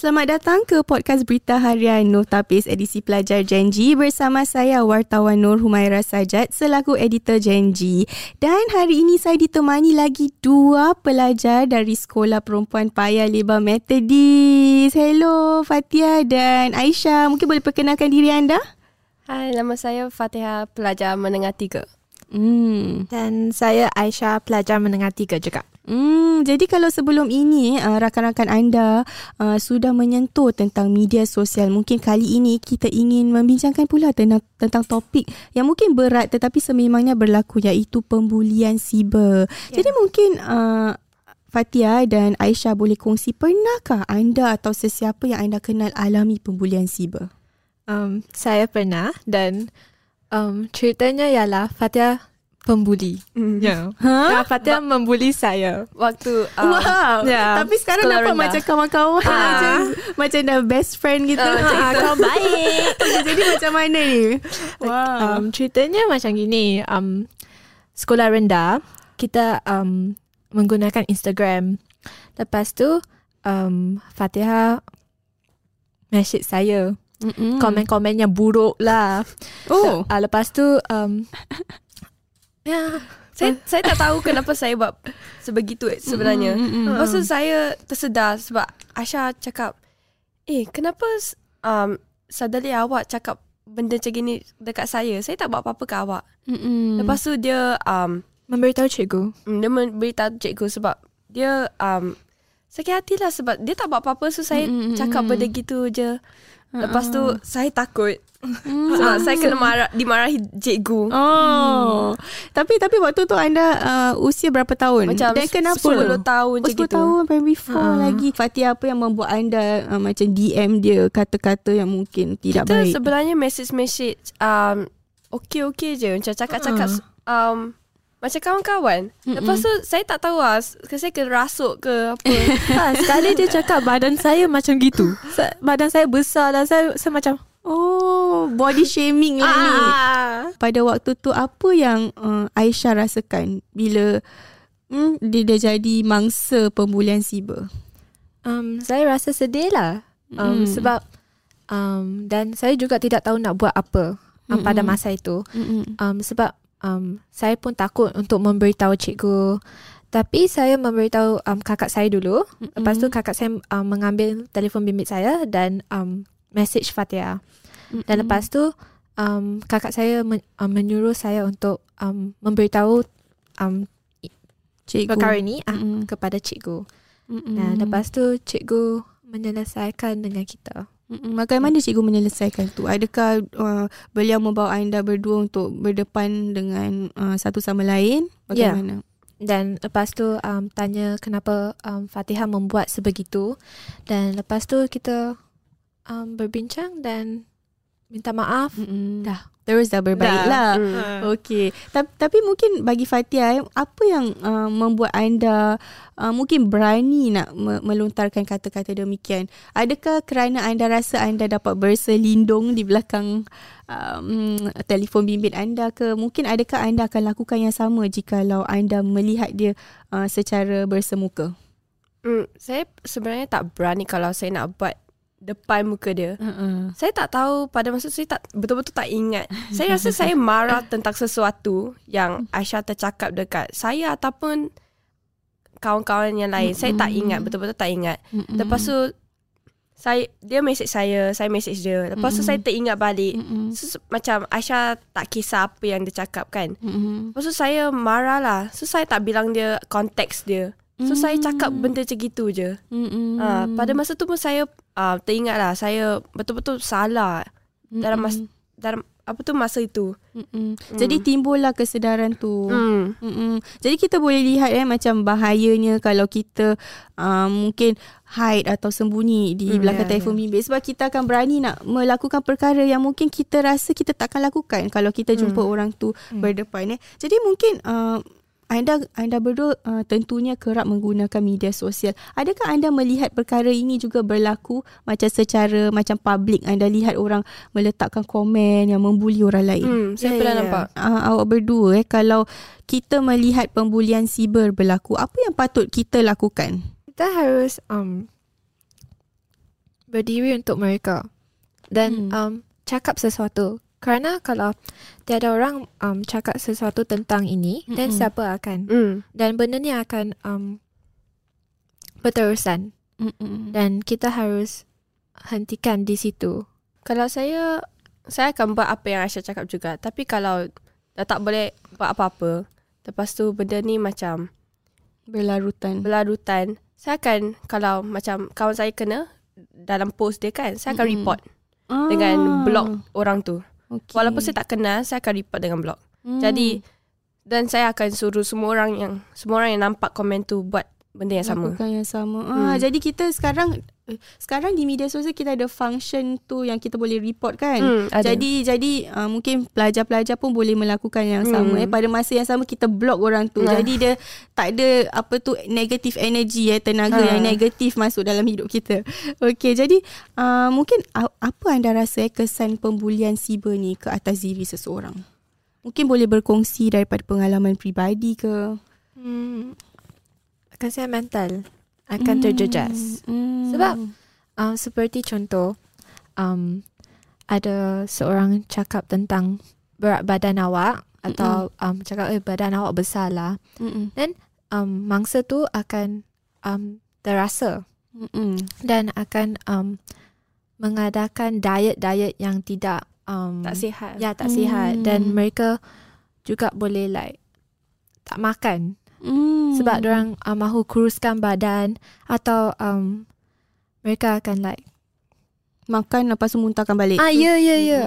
Selamat datang ke podcast Berita Harian Nur Tapis edisi pelajar Janji bersama saya wartawan Nur Humaira Sajat selaku editor Janji. Dan hari ini saya ditemani lagi dua pelajar dari Sekolah Perempuan Paya Lebar Methodist. Hello Fatia dan Aisyah. Mungkin boleh perkenalkan diri anda? Hai, nama saya Fatihah, pelajar menengah tiga. Hmm. Dan saya Aisyah, pelajar menengah tiga juga. Hmm, jadi kalau sebelum ini uh, rakan-rakan anda uh, sudah menyentuh tentang media sosial, mungkin kali ini kita ingin membincangkan pula tentang, tentang topik yang mungkin berat tetapi sememangnya berlaku iaitu pembulian siber. Yeah. Jadi mungkin uh, Fatia dan Aisyah boleh kongsi pernahkah anda atau sesiapa yang anda kenal alami pembulian siber? Um, saya pernah dan um, ceritanya ialah Fatia pembuli. Mm. Ya. Yeah. Ha? Fatia ba- membuli saya waktu um, Wow. Yeah. Tapi sekarang nampak rendah. macam kawan-kawan ha. macam macam dah best friend gitu. Uh, ha, kau baik. Jadi macam mana ni? Wow. Um, ceritanya macam gini. Um, sekolah rendah kita um, menggunakan Instagram. Lepas tu um, Fatihah message saya. Mm-mm. Komen-komennya buruk lah. Oh. Uh, lepas tu um, Ya. Saya saya tak tahu kenapa saya buat sebegitu eh, sebenarnya. Lepas tu saya tersedar sebab Asha cakap, "Eh, kenapa um sadari awak cakap benda macam gini dekat saya? Saya tak buat apa-apa ke awak." Mm-mm. Lepas tu dia um memberitahu cikgu. Mm, dia memberitahu cikgu sebab dia um sakit hati lah sebab dia tak buat apa-apa so saya mm-hmm. cakap benda gitu je. Lepas tu saya takut. Hmm. Sebab saya kena marah dimarahi cikgu. Oh. Hmm. Tapi tapi waktu tu anda uh, usia berapa tahun? Macam Dan kenapa 10 tahun macam gitu. 10 tahun primary 4 uh. lagi. Fatih apa yang membuat anda uh, macam DM dia kata-kata yang mungkin tidak Kita baik? Kita sebenarnya message-message um okey-okey je macam cakap-cakap uh. um macam kawan-kawan Mm-mm. Lepas tu Saya tak tahu lah Saya kena rasuk ke apa ha, Sekali dia cakap Badan saya macam gitu Badan saya besar Dan saya, saya macam Oh, body shaming lah ni. Ah. Pada waktu tu apa yang uh, Aisyah rasakan bila hmm, dia dah jadi mangsa pembulian siber? Um, saya rasa sedih lah. Um, mm. Sebab um, dan saya juga tidak tahu nak buat apa um, pada masa itu. Um, sebab um, saya pun takut untuk memberitahu cikgu. Tapi saya memberitahu um, kakak saya dulu. Mm-hmm. Lepas tu kakak saya um, mengambil telefon bimbit saya dan um, message Fatia. Mm-hmm. Dan lepas tu um, kakak saya men- um, menyuruh saya untuk um, memberitahu um, cikgu. perkara ini mm-hmm. uh, kepada cikgu. Mm-hmm. Dan lepas tu cikgu menyelesaikan dengan kita. Bagaimana cikgu menyelesaikan tu? Adakah uh, beliau membawa anda berdua untuk berdepan dengan uh, satu sama lain? Bagaimana? Yeah. Dan lepas tu um, tanya kenapa um, Fatihah membuat sebegitu. Dan lepas tu kita um, berbincang dan minta maaf. Mm-mm. Dah. Terus dah berbaik dah. lah. Mm. Okay. Tapi, tapi mungkin bagi Fatia, apa yang uh, membuat anda uh, mungkin berani nak me- melontarkan kata-kata demikian? Adakah kerana anda rasa anda dapat berselindung di belakang um, telefon bimbit anda ke? Mungkin adakah anda akan lakukan yang sama jika anda melihat dia uh, secara bersemuka? Mm, saya sebenarnya tak berani kalau saya nak buat depan muka dia. Uh-uh. Saya tak tahu pada masa saya tak betul-betul tak ingat. saya rasa saya marah tentang sesuatu yang Aisyah tercakap dekat saya ataupun kawan-kawan yang lain. Uh-uh. Saya tak ingat betul-betul tak ingat. Uh-uh. Lepas tu saya dia message saya, saya message dia. Lepas tu uh-uh. saya teringat balik. Uh-uh. So, macam Aisyah tak kisah apa yang dia cakap kan. Uh-uh. Lepas tu saya marah lah. So saya tak bilang dia konteks dia. So mm. saya cakap benda macam gitu je. Mm-mm. Uh, pada masa tu pun saya uh, teringat lah saya betul-betul salah Mm-mm. dalam mas dalam apa tu masa itu. Mm. Jadi timbullah kesedaran tu. Mm. Jadi kita boleh lihat eh macam bahayanya kalau kita uh, mungkin hide atau sembunyi di mm, belakang yeah, telefon yeah. bimbit sebab kita akan berani nak melakukan perkara yang mungkin kita rasa kita takkan lakukan kalau kita jumpa mm. orang tu mm. berdepan eh. Jadi mungkin uh, anda anda berdua uh, tentunya kerap menggunakan media sosial. Adakah anda melihat perkara ini juga berlaku macam secara macam public anda lihat orang meletakkan komen yang membuli orang lain? Hmm, saya yeah, pernah yeah. nampak. Uh, awak berdua eh kalau kita melihat pembulian siber berlaku, apa yang patut kita lakukan? Kita harus um berdiri untuk mereka dan hmm. um, cakap sesuatu. Kerana kalau tiada orang um, cakap sesuatu tentang ini, dan mm siapa akan? Mm. Dan benda ni akan um, berterusan. Mm-mm. Dan kita harus hentikan di situ. Kalau saya, saya akan buat apa yang Aisyah cakap juga. Tapi kalau dah tak boleh buat apa-apa, lepas tu benda ni macam berlarutan. Berlarutan. Saya akan, kalau macam kawan saya kena dalam post dia kan, saya akan Mm-mm. report ah. dengan blog orang tu. Okay. Walaupun saya tak kenal, saya akan report dengan blog. Hmm. Jadi dan saya akan suruh semua orang yang semua orang yang nampak komen tu buat benda yang sama. Lakukan yang sama. Hmm. Ah, jadi kita sekarang eh, sekarang di media sosial kita ada function tu yang kita boleh report kan. Hmm, jadi jadi uh, mungkin pelajar-pelajar pun boleh melakukan yang hmm. sama eh pada masa yang sama kita block orang tu. Nah. Jadi dia tak ada apa tu negative energy eh tenaga ha. yang negatif masuk dalam hidup kita. Okey jadi uh, mungkin uh, apa anda rasa eh, kesan pembulian siber ni ke atas diri seseorang? Mungkin boleh berkongsi daripada pengalaman pribadi ke? Hmm kesihatan mental akan mm. terjejas. Mm. Sebab um, seperti contoh um, ada seorang cakap tentang berat badan awak atau um, cakap eh badan awak besar lah. Dan um, mangsa tu akan um, terasa Mm-mm. dan akan um, mengadakan diet-diet yang tidak um, tak sihat. Ya tak mm. sihat dan mereka juga boleh like tak makan Mm. Sebab orang uh, mahu kuruskan badan atau um, mereka akan like makan lepas tu muntahkan balik. Ah ya ya ya.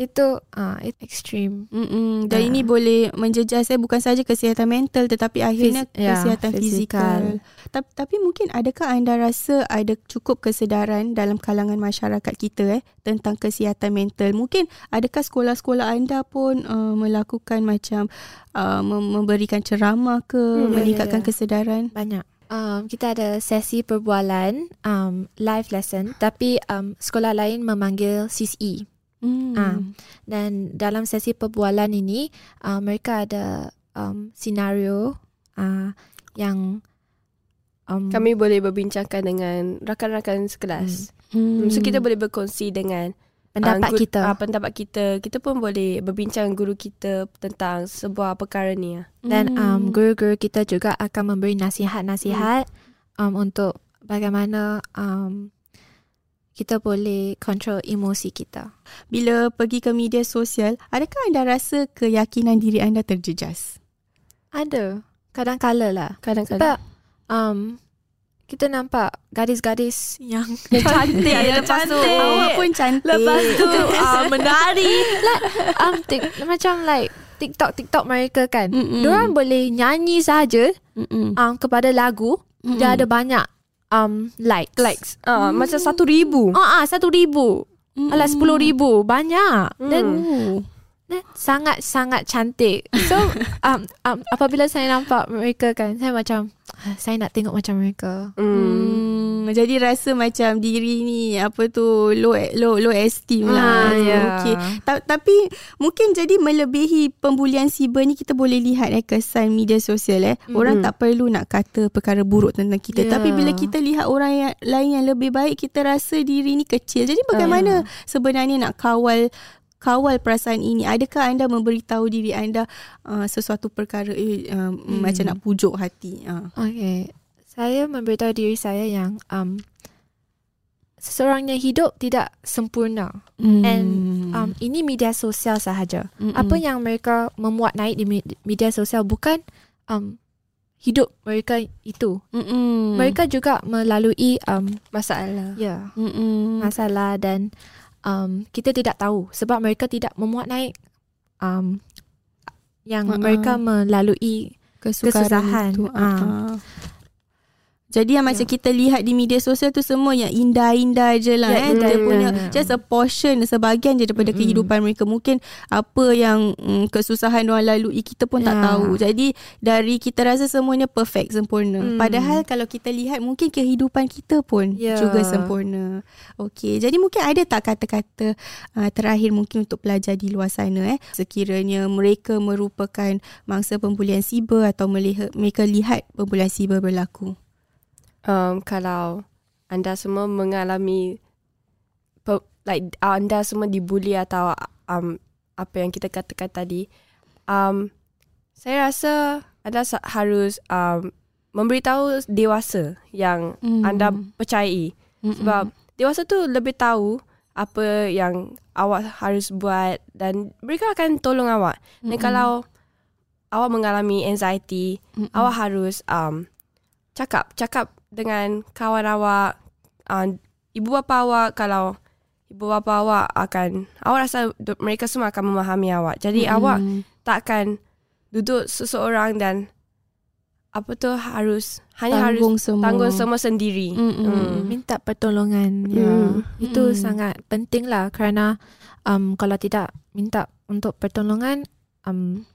Itu ah it extreme. Mm-mm. Dan uh. ini boleh menjejas saya bukan saja kesihatan mental tetapi akhirnya Fiz- ya, kesihatan yeah, fizikal. Tapi, tapi mungkin adakah anda rasa ada cukup kesedaran dalam kalangan masyarakat kita eh tentang kesihatan mental? Mungkin adakah sekolah-sekolah anda pun uh, melakukan macam uh, memberikan ceramah ke hmm, meningkatkan yeah, yeah. kesedaran? Banyak um, kita ada sesi perbualan um, live lesson tapi um, sekolah lain memanggil CSE. Hmm. Uh, dan dalam sesi perbualan ini uh, mereka ada um, senario uh, yang um, kami boleh berbincangkan dengan rakan-rakan sekelas. Hmm. So kita boleh berkongsi dengan pendapat uh, kita. Uh, pendapat kita. Kita pun boleh berbincang guru kita tentang sebuah perkara ni. Dan um, guru-guru kita juga akan memberi nasihat-nasihat hmm. um, untuk bagaimana um, kita boleh control emosi kita. Bila pergi ke media sosial, adakah anda rasa keyakinan diri anda terjejas? Ada. Kadang-kala lah. Kadang-kala. Sebab um, kita nampak gadis-gadis yang cantik ya, lepas tu awak pun cantik lepas tu uh, menari. Like, um, tik, macam like TikTok TikTok mereka kan. Mm-mm. diorang boleh nyanyi saja um, kepada lagu. Mm-mm. dia ada banyak um, likes. Likes. Uh, mm. macam satu ribu. Ah uh, uh, satu ribu. Mm-mm. alah sepuluh ribu. Banyak. Mm. dan sangat sangat cantik. So um, um, apabila saya nampak mereka kan saya macam saya nak tengok macam mereka. Hmm. Jadi rasa macam diri ni apa tu low low low esteem lah. Ah, yeah. Okay. Ta- tapi mungkin jadi melebihi pembulian siber ni kita boleh lihat eh kesan media sosial eh. Mm. Orang tak perlu nak kata perkara buruk tentang kita. Yeah. Tapi bila kita lihat orang yang lain yang lebih baik kita rasa diri ni kecil. Jadi bagaimana uh. sebenarnya nak kawal kawal perasaan ini? Adakah anda memberitahu diri anda uh, sesuatu perkara eh, uh, hmm. macam nak pujuk hati? Uh. Okay. Saya memberitahu diri saya yang um, seseorang yang hidup tidak sempurna. Hmm. And um, ini media sosial sahaja. Hmm. Apa yang mereka memuat naik di media sosial bukan um, hidup mereka itu. Mm-mm. Mereka juga melalui um, masalah. Ya. Yeah, masalah dan um, kita tidak tahu sebab mereka tidak memuat naik um, yang uh-uh. mereka melalui kesusahan. Itu. Uh-uh. Jadi yang macam ya. kita lihat di media sosial tu semua yang indah-indah je lah ya, eh. Dia punya ya. just a portion, sebahagian je daripada mm-hmm. kehidupan mereka. Mungkin apa yang mm, kesusahan orang lalui kita pun ya. tak tahu. Jadi dari kita rasa semuanya perfect, sempurna. Mm. Padahal kalau kita lihat mungkin kehidupan kita pun ya. juga sempurna. Okay, jadi mungkin ada tak kata-kata uh, terakhir mungkin untuk pelajar di luar sana eh. Sekiranya mereka merupakan mangsa pembulian siber atau melihat, mereka lihat pembulian siber berlaku um, kalau anda semua mengalami like anda semua dibuli atau um, apa yang kita katakan tadi, um, saya rasa anda harus um, memberitahu dewasa yang mm. anda percayai. Mm-mm. Sebab dewasa tu lebih tahu apa yang awak harus buat dan mereka akan tolong awak. Mm-mm. Dan kalau awak mengalami anxiety, Mm-mm. awak harus um, cakap cakap dengan kawan awak, uh, ibu bapa awak kalau ibu bapa awak akan awak rasa mereka semua akan memahami awak. Jadi mm-hmm. awak tak akan duduk seseorang dan apa tu harus hanya tanggung harus semua. tanggung semua sendiri. Mm. Minta pertolongan. Mm. Ya. Itu mm. sangat penting lah kerana um, kalau tidak minta untuk pertolongan um,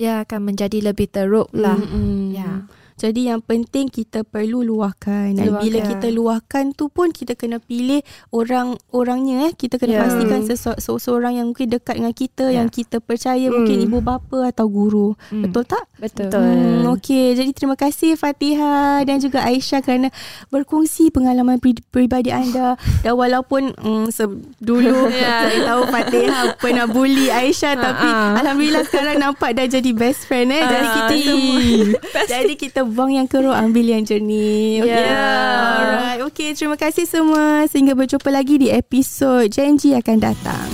ya akan menjadi lebih teruk lah. Mm. Ya. Jadi yang penting kita perlu luahkan dan luahkan. bila kita luahkan tu pun kita kena pilih orang orangnya eh kita kena yeah. pastikan seseorang yang mungkin dekat dengan kita yeah. yang kita percaya mm. mungkin ibu bapa atau guru. Mm. Betul tak? Betul. Hmm, okey, jadi terima kasih Fatihah dan juga Aisyah kerana berkongsi pengalaman peribadi anda dan walaupun mm, dulu yeah. saya tahu Fatihah pernah bully Aisyah tapi uh-uh. alhamdulillah sekarang nampak dah jadi best friend eh. Uh, jadi kita semua jadi kita buang yang keruh ambil yang jernih. Okay. Yeah. Alright. Okay, terima kasih semua. Sehingga berjumpa lagi di episod janji akan datang.